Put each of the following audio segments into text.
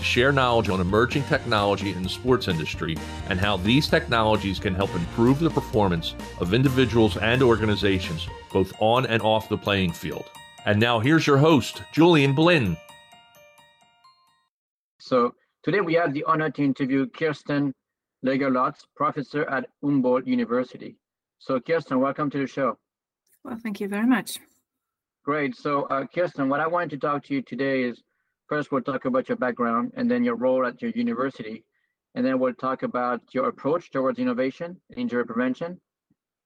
to share knowledge on emerging technology in the sports industry and how these technologies can help improve the performance of individuals and organizations, both on and off the playing field. And now here's your host, Julian Blinn. So today we have the honor to interview Kirsten Legerlotz, professor at Humboldt University. So Kirsten, welcome to the show. Well, thank you very much. Great. So uh, Kirsten, what I wanted to talk to you today is First, we'll talk about your background and then your role at your university. And then we'll talk about your approach towards innovation, injury prevention.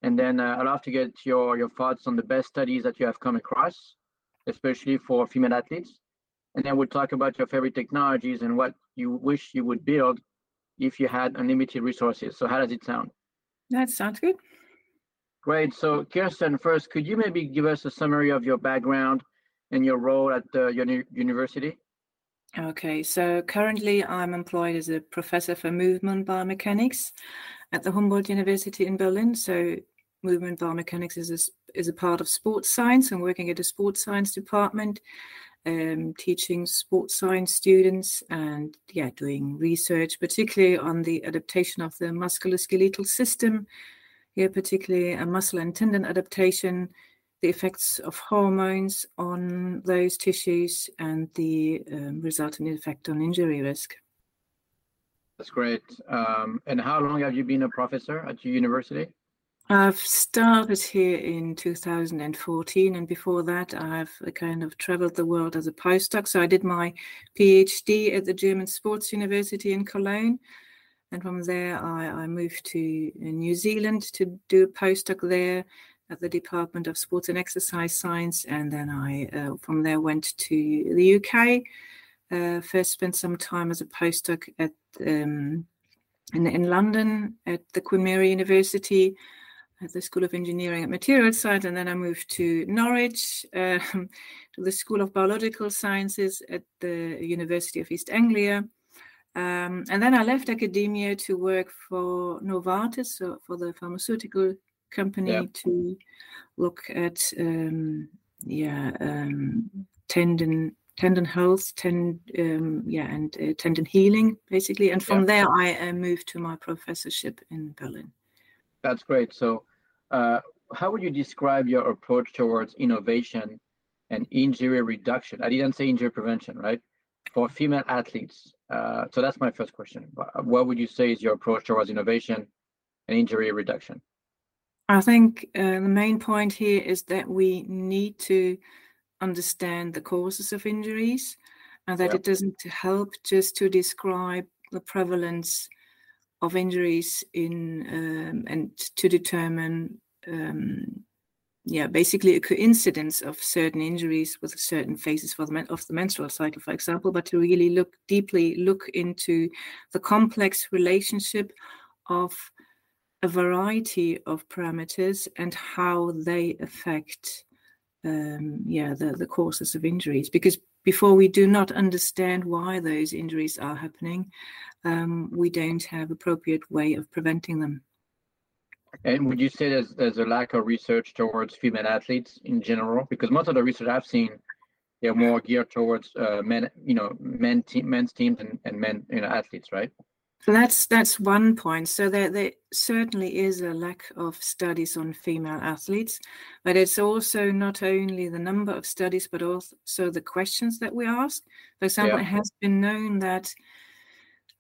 And then uh, I'd love to get your, your thoughts on the best studies that you have come across, especially for female athletes. And then we'll talk about your favorite technologies and what you wish you would build if you had unlimited resources. So how does it sound? That sounds good. Great. So Kirsten, first, could you maybe give us a summary of your background and your role at uh, your university? Okay, so currently I'm employed as a professor for movement biomechanics at the Humboldt University in Berlin. So movement biomechanics is a, is a part of sports science. I'm working at a sports science department, um, teaching sports science students and yeah, doing research, particularly on the adaptation of the musculoskeletal system. Here, particularly a muscle and tendon adaptation the effects of hormones on those tissues and the um, resulting effect on injury risk. That's great. Um, and how long have you been a professor at your university? I've started here in 2014, and before that, I've kind of traveled the world as a postdoc. So I did my PhD at the German Sports University in Cologne. And from there, I, I moved to New Zealand to do a postdoc there at the Department of Sports and Exercise Science, and then I uh, from there went to the UK. Uh, first, spent some time as a postdoc at um, in, in London at the Queen Mary University at the School of Engineering and Material Science, and then I moved to Norwich um, to the School of Biological Sciences at the University of East Anglia. Um, and then I left academia to work for Novartis, so for the pharmaceutical company yeah. to look at um, yeah um, tendon tendon health, tendon um, yeah, and uh, tendon healing basically. And from yeah. there, I uh, moved to my professorship in Berlin. That's great. So, uh, how would you describe your approach towards innovation and injury reduction? I didn't say injury prevention, right? For female athletes. Uh, so that's my first question. What would you say is your approach towards innovation and injury reduction? I think uh, the main point here is that we need to understand the causes of injuries and that it doesn't help just to describe the prevalence of injuries in um, and to determine um, yeah basically a coincidence of certain injuries with certain phases for the of the menstrual cycle for example but to really look deeply look into the complex relationship of a variety of parameters and how they affect um, yeah the, the causes of injuries. Because before we do not understand why those injuries are happening. Um, we don't have appropriate way of preventing them. And would you say there's, there's a lack of research towards female athletes in general? Because most of the research i've seen they're more geared towards uh, men you know men team, men's teams and, and men you know athletes right that's that's one point. So there, there certainly is a lack of studies on female athletes, but it's also not only the number of studies, but also the questions that we ask. For example, yeah. it has been known that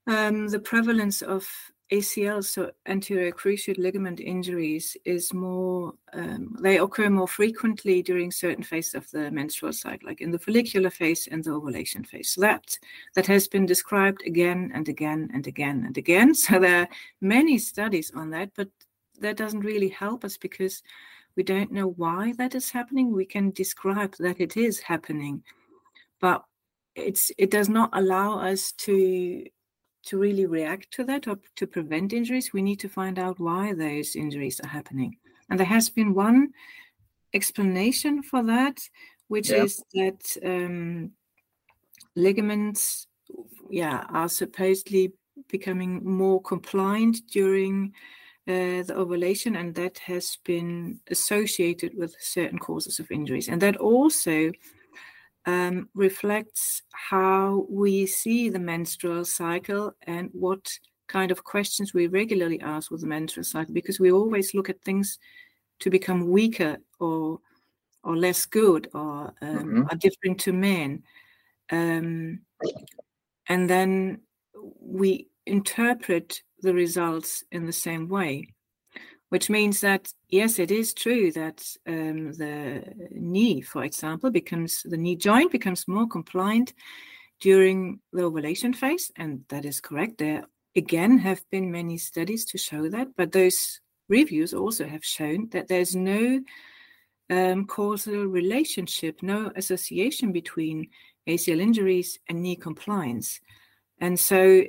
um, the prevalence of ACL, so anterior cruciate ligament injuries, is more, um, they occur more frequently during certain phases of the menstrual cycle, like in the follicular phase and the ovulation phase. So that, that has been described again and again and again and again. So there are many studies on that, but that doesn't really help us because we don't know why that is happening. We can describe that it is happening, but it's it does not allow us to to really react to that or to prevent injuries, we need to find out why those injuries are happening. And there has been one explanation for that, which yeah. is that um, ligaments, yeah, are supposedly becoming more compliant during uh, the ovulation, and that has been associated with certain causes of injuries. And that also um, reflects how we see the menstrual cycle and what kind of questions we regularly ask with the menstrual cycle, because we always look at things to become weaker or or less good or um, mm-hmm. are different to men. Um, and then we interpret the results in the same way, which means that, yes, it is true that um, the knee, for example, becomes the knee joint becomes more compliant during the ovulation phase. And that is correct. There again have been many studies to show that, but those reviews also have shown that there's no um, causal relationship, no association between ACL injuries and knee compliance. And so,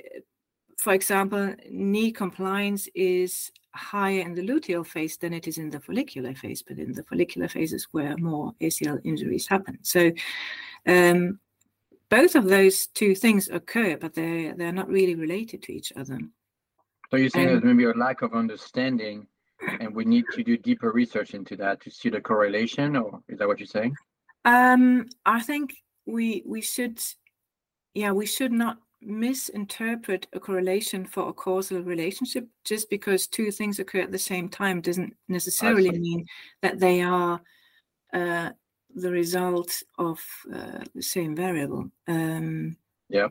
for example, knee compliance is higher in the luteal phase than it is in the follicular phase, but in the follicular phase is where more ACL injuries happen. So, um, both of those two things occur, but they're they're not really related to each other. So you're saying there's maybe a lack of understanding and we need to do deeper research into that to see the correlation or is that what you're saying um, i think we we should yeah we should not misinterpret a correlation for a causal relationship just because two things occur at the same time doesn't necessarily mean that they are uh, the result of uh, the same variable. Um, yeah.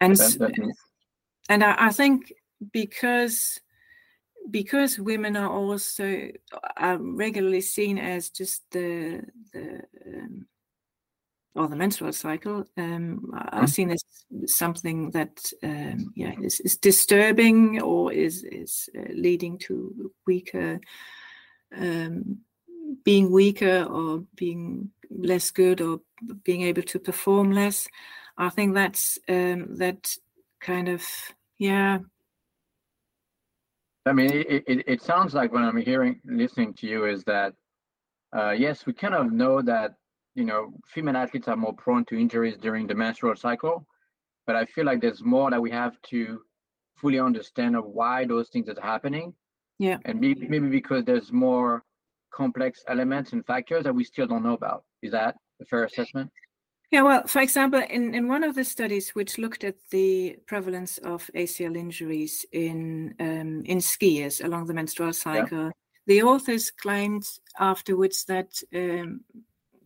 and and I, I think because because women are also are regularly seen as just the the um, or the menstrual cycle um, are mm. seen as something that um, yeah is, is, disturbing or is is uh, leading to weaker um, being weaker or being less good or being able to perform less i think that's um, that kind of yeah I mean, it, it, it sounds like when I'm hearing, listening to you, is that uh, yes, we kind of know that you know female athletes are more prone to injuries during the menstrual cycle, but I feel like there's more that we have to fully understand of why those things are happening. Yeah, and maybe, maybe because there's more complex elements and factors that we still don't know about. Is that a fair assessment? Yeah, well, for example, in, in one of the studies which looked at the prevalence of ACL injuries in um, in skiers along the menstrual cycle, yeah. the authors claimed afterwards that um,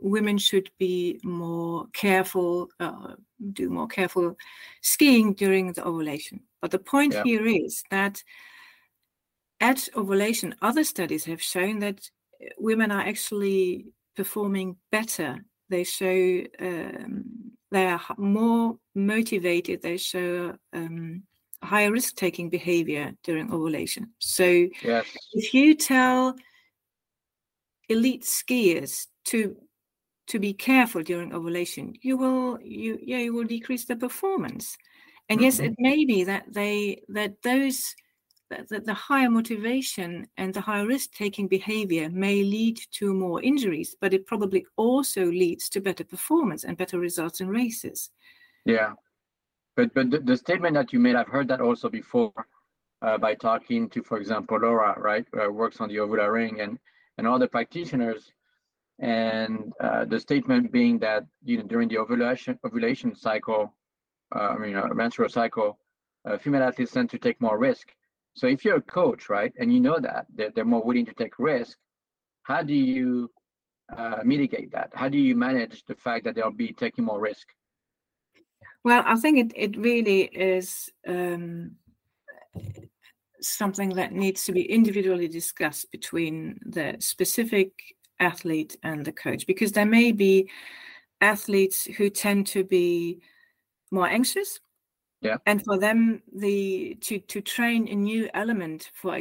women should be more careful, uh, do more careful skiing during the ovulation. But the point yeah. here is that at ovulation, other studies have shown that women are actually performing better they show um, they are more motivated they show um, higher risk taking behavior during ovulation so yes. if you tell elite skiers to to be careful during ovulation you will you yeah you will decrease the performance and mm-hmm. yes it may be that they that those that the higher motivation and the higher risk taking behavior may lead to more injuries, but it probably also leads to better performance and better results in races. Yeah. But, but the, the statement that you made, I've heard that also before uh, by talking to, for example, Laura, right, uh, works on the Ovula ring and, and other practitioners. And uh, the statement being that you know during the ovulation ovulation cycle, uh, I mean uh, menstrual cycle, uh, female athletes tend to take more risk so if you're a coach, right, and you know that they're, they're more willing to take risk, how do you uh, mitigate that? How do you manage the fact that they'll be taking more risk? Well, I think it, it really is um, something that needs to be individually discussed between the specific athlete and the coach because there may be athletes who tend to be more anxious yeah and for them the to to train a new element for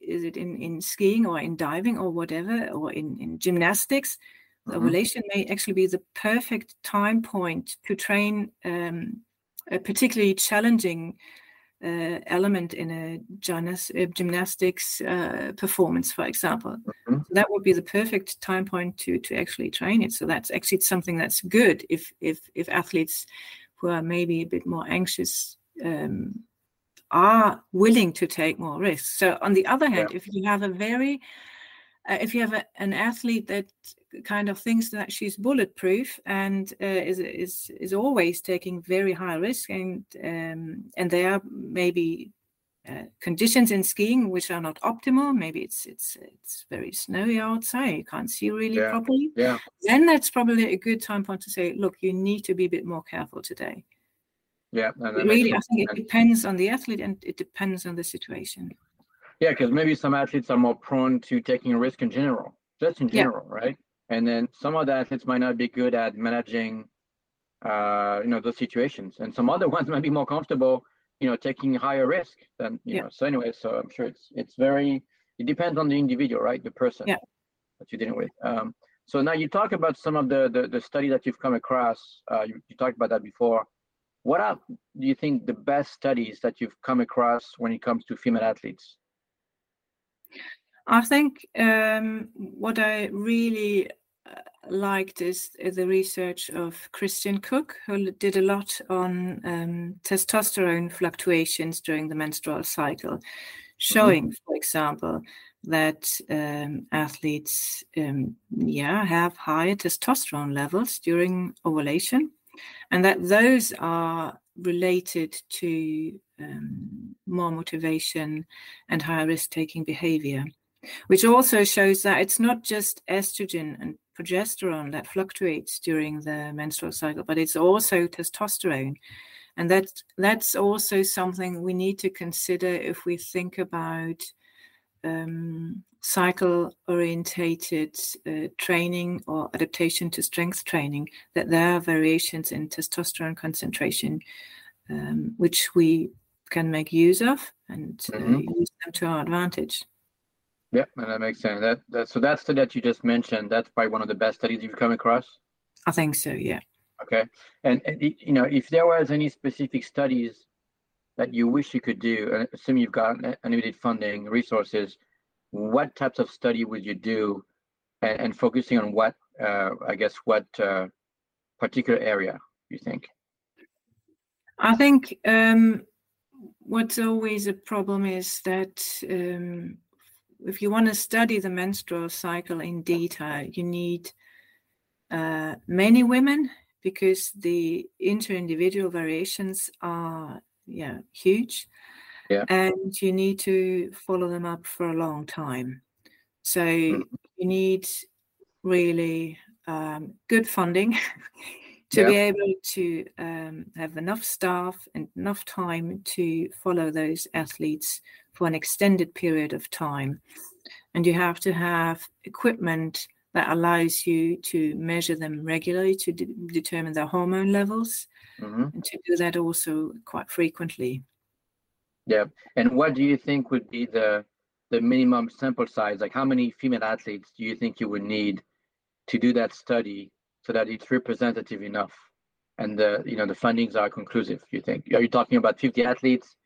is it in in skiing or in diving or whatever or in in gymnastics the mm-hmm. ovulation may actually be the perfect time point to train um, a particularly challenging element in a uh, gymnastics uh, performance, for example. Mm-hmm. So that would be the perfect time point to to actually train it. So that's actually something that's good if if if athletes who are maybe a bit more anxious um, are willing to take more risks. So on the other hand, yeah. if you have a very uh, if you have a, an athlete that kind of thinks that she's bulletproof and uh, is is is always taking very high risk and um, and there are maybe uh, conditions in skiing which are not optimal. Maybe it's it's it's very snowy outside. You can't see really yeah. properly. Yeah. Then that's probably a good time point to say look you need to be a bit more careful today. Yeah really i think it depends on the athlete and it depends on the situation. Yeah, because maybe some athletes are more prone to taking a risk in general, just in general, yeah. right? And then some of the athletes might not be good at managing, uh, you know, those situations, and some other ones might be more comfortable, you know, taking higher risk than you yeah. know. So anyway, so I'm sure it's it's very it depends on the individual, right? The person yeah. that you're dealing with. Um, so now you talk about some of the the, the study that you've come across. Uh, you, you talked about that before. What are do you think the best studies that you've come across when it comes to female athletes? I think um, what I really uh, liked is the research of Christian Cook, who did a lot on um, testosterone fluctuations during the menstrual cycle, showing, mm-hmm. for example, that um, athletes, um, yeah, have higher testosterone levels during ovulation, and that those are related to um, more motivation and higher risk-taking behavior which also shows that it's not just estrogen and progesterone that fluctuates during the menstrual cycle, but it's also testosterone. And that, that's also something we need to consider if we think about um, cycle orientated uh, training or adaptation to strength training, that there are variations in testosterone concentration, um, which we can make use of and uh, mm-hmm. use them to our advantage. Yeah, and that makes sense. That, that so that study that you just mentioned, that's probably one of the best studies you've come across. I think so. Yeah. Okay, and, and you know, if there was any specific studies that you wish you could do, uh, assuming you've got unlimited funding, resources, what types of study would you do, and, and focusing on what, uh, I guess, what uh, particular area you think? I think um, what's always a problem is that um, if you want to study the menstrual cycle in detail, you need uh, many women because the inter-individual variations are yeah huge, yeah. and you need to follow them up for a long time. So mm-hmm. you need really um, good funding to yeah. be able to um, have enough staff and enough time to follow those athletes for an extended period of time. And you have to have equipment that allows you to measure them regularly to de- determine their hormone levels mm-hmm. and to do that also quite frequently. Yeah. And what do you think would be the the minimum sample size? Like how many female athletes do you think you would need to do that study so that it's representative enough and the you know the fundings are conclusive, you think? Are you talking about 50 athletes?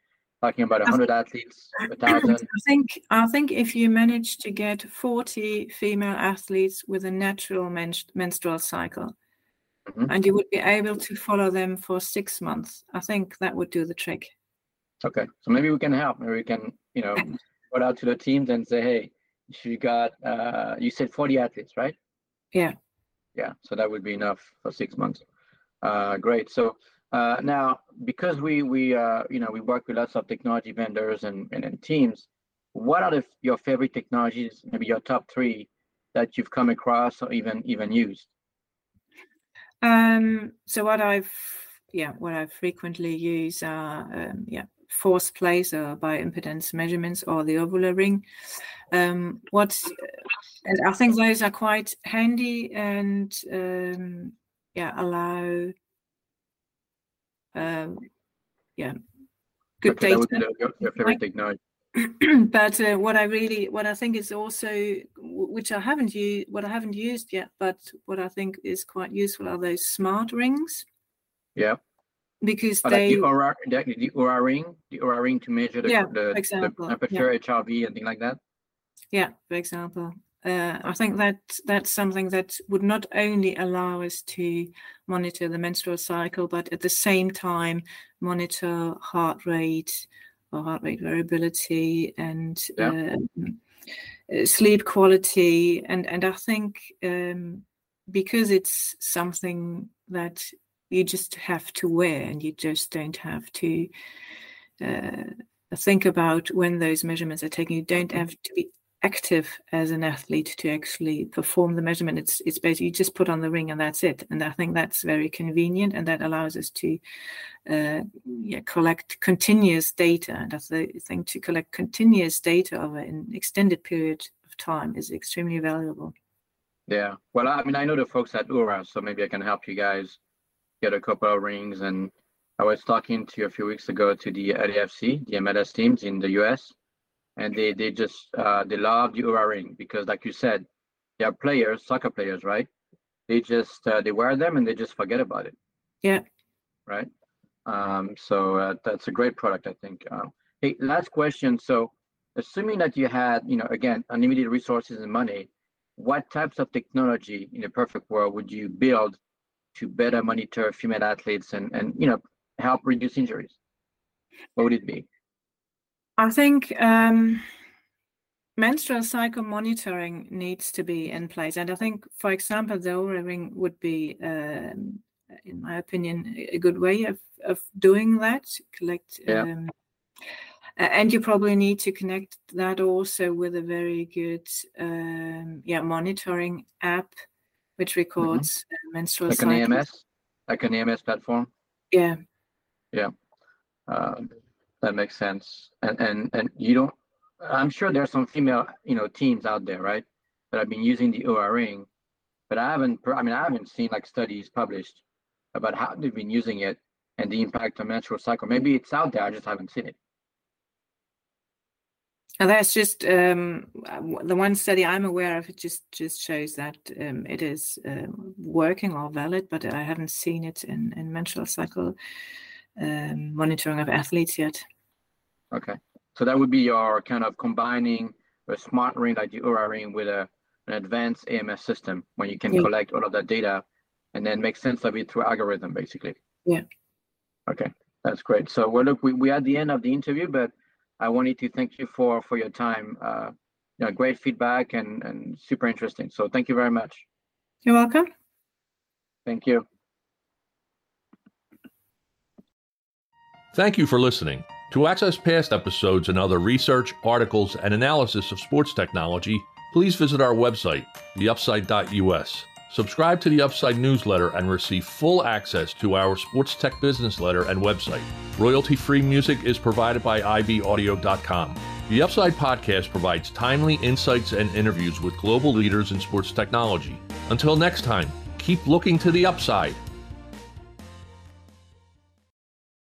talking about 100 athletes, 1,000? I think, I think if you manage to get 40 female athletes with a natural men- menstrual cycle, mm-hmm. and you would be able to follow them for six months, I think that would do the trick. Okay, so maybe we can help. Maybe we can, you know, go out to the teams and say, hey, you got, uh, you said 40 athletes, right? Yeah. Yeah, so that would be enough for six months. Uh, great. So uh, now, because we we uh, you know we work with lots of technology vendors and, and, and teams, what are the, your favorite technologies? Maybe your top three that you've come across or even even used. Um, so what I've yeah what I frequently use are um, yeah force plates or bioimpedance measurements or the Ovula ring. Um, what and I think those are quite handy and um, yeah allow um, yeah, good data. Your, your favorite technology. but uh, what I really, what I think is also, which I haven't used, what I haven't used yet, but what I think is quite useful are those smart rings. Yeah. because they the Oura, the, the Oura ring, the Oura ring to measure the, Yeah, the, the example, temperature, HRV, and things like that. Yeah, for example. Uh, I think that that's something that would not only allow us to monitor the menstrual cycle, but at the same time monitor heart rate or heart rate variability and Yeah. um, uh, sleep quality. And and I think um, because it's something that you just have to wear and you just don't have to uh, think about when those measurements are taken. You don't have to be active as an athlete to actually perform the measurement. It's it's basically you just put on the ring and that's it. And I think that's very convenient and that allows us to uh, yeah, collect continuous data. And I th- think to collect continuous data over an extended period of time is extremely valuable. Yeah. Well, I mean, I know the folks at Oura, so maybe I can help you guys get a couple of rings. And I was talking to you a few weeks ago to the LAFC, the MLS teams in the US, and they they just uh, they love the Oura ring because, like you said, they are players, soccer players, right? They just uh, they wear them and they just forget about it. Yeah. Right. Um, so uh, that's a great product, I think. Um, hey, last question. So, assuming that you had, you know, again, unlimited resources and money, what types of technology in a perfect world would you build to better monitor female athletes and and you know help reduce injuries? What would it be? I think um, menstrual cycle monitoring needs to be in place. And I think, for example, the Oura ring would be, um, in my opinion, a good way of, of doing that. Collect. Yeah. Um, and you probably need to connect that also with a very good, um, yeah, monitoring app, which records uh, menstrual Like an cycles. AMS, like an AMS platform. Yeah, Yeah, Um, that makes sense. And and and you don't. I'm sure there's some female, you know, teams out there, right, that have been using the Oura ring, but I haven't. I mean, I haven't seen like studies published about how they've been using it and the impact on menstrual cycle. Maybe it's out there. I just haven't seen it. And that's just um, the one study I'm aware of. It just just shows that um, it is um, working or valid, but I haven't seen it in, in menstrual cycle um, monitoring of athletes yet. Okay. So that would be your kind of combining a smart ring like the Oura ring with a an advanced AMS system when you can Yeah. collect all of that data and then make sense of it through algorithm, basically. Yeah. Okay, that's great. So well, look, we we at the end of the interview, but I wanted to thank you for for your time. Uh, you know, great feedback and and super interesting. So thank you very much. You're welcome. Thank you. Thank you for listening. To access past episodes and other research, articles, and analysis of sports technology, please visit our website, theupside.us. Subscribe to the Upside newsletter and receive full access to our sports tech business letter and website. Royalty free music is provided by ibaudio.com. The Upside podcast provides timely insights and interviews with global leaders in sports technology. Until next time, keep looking to the upside.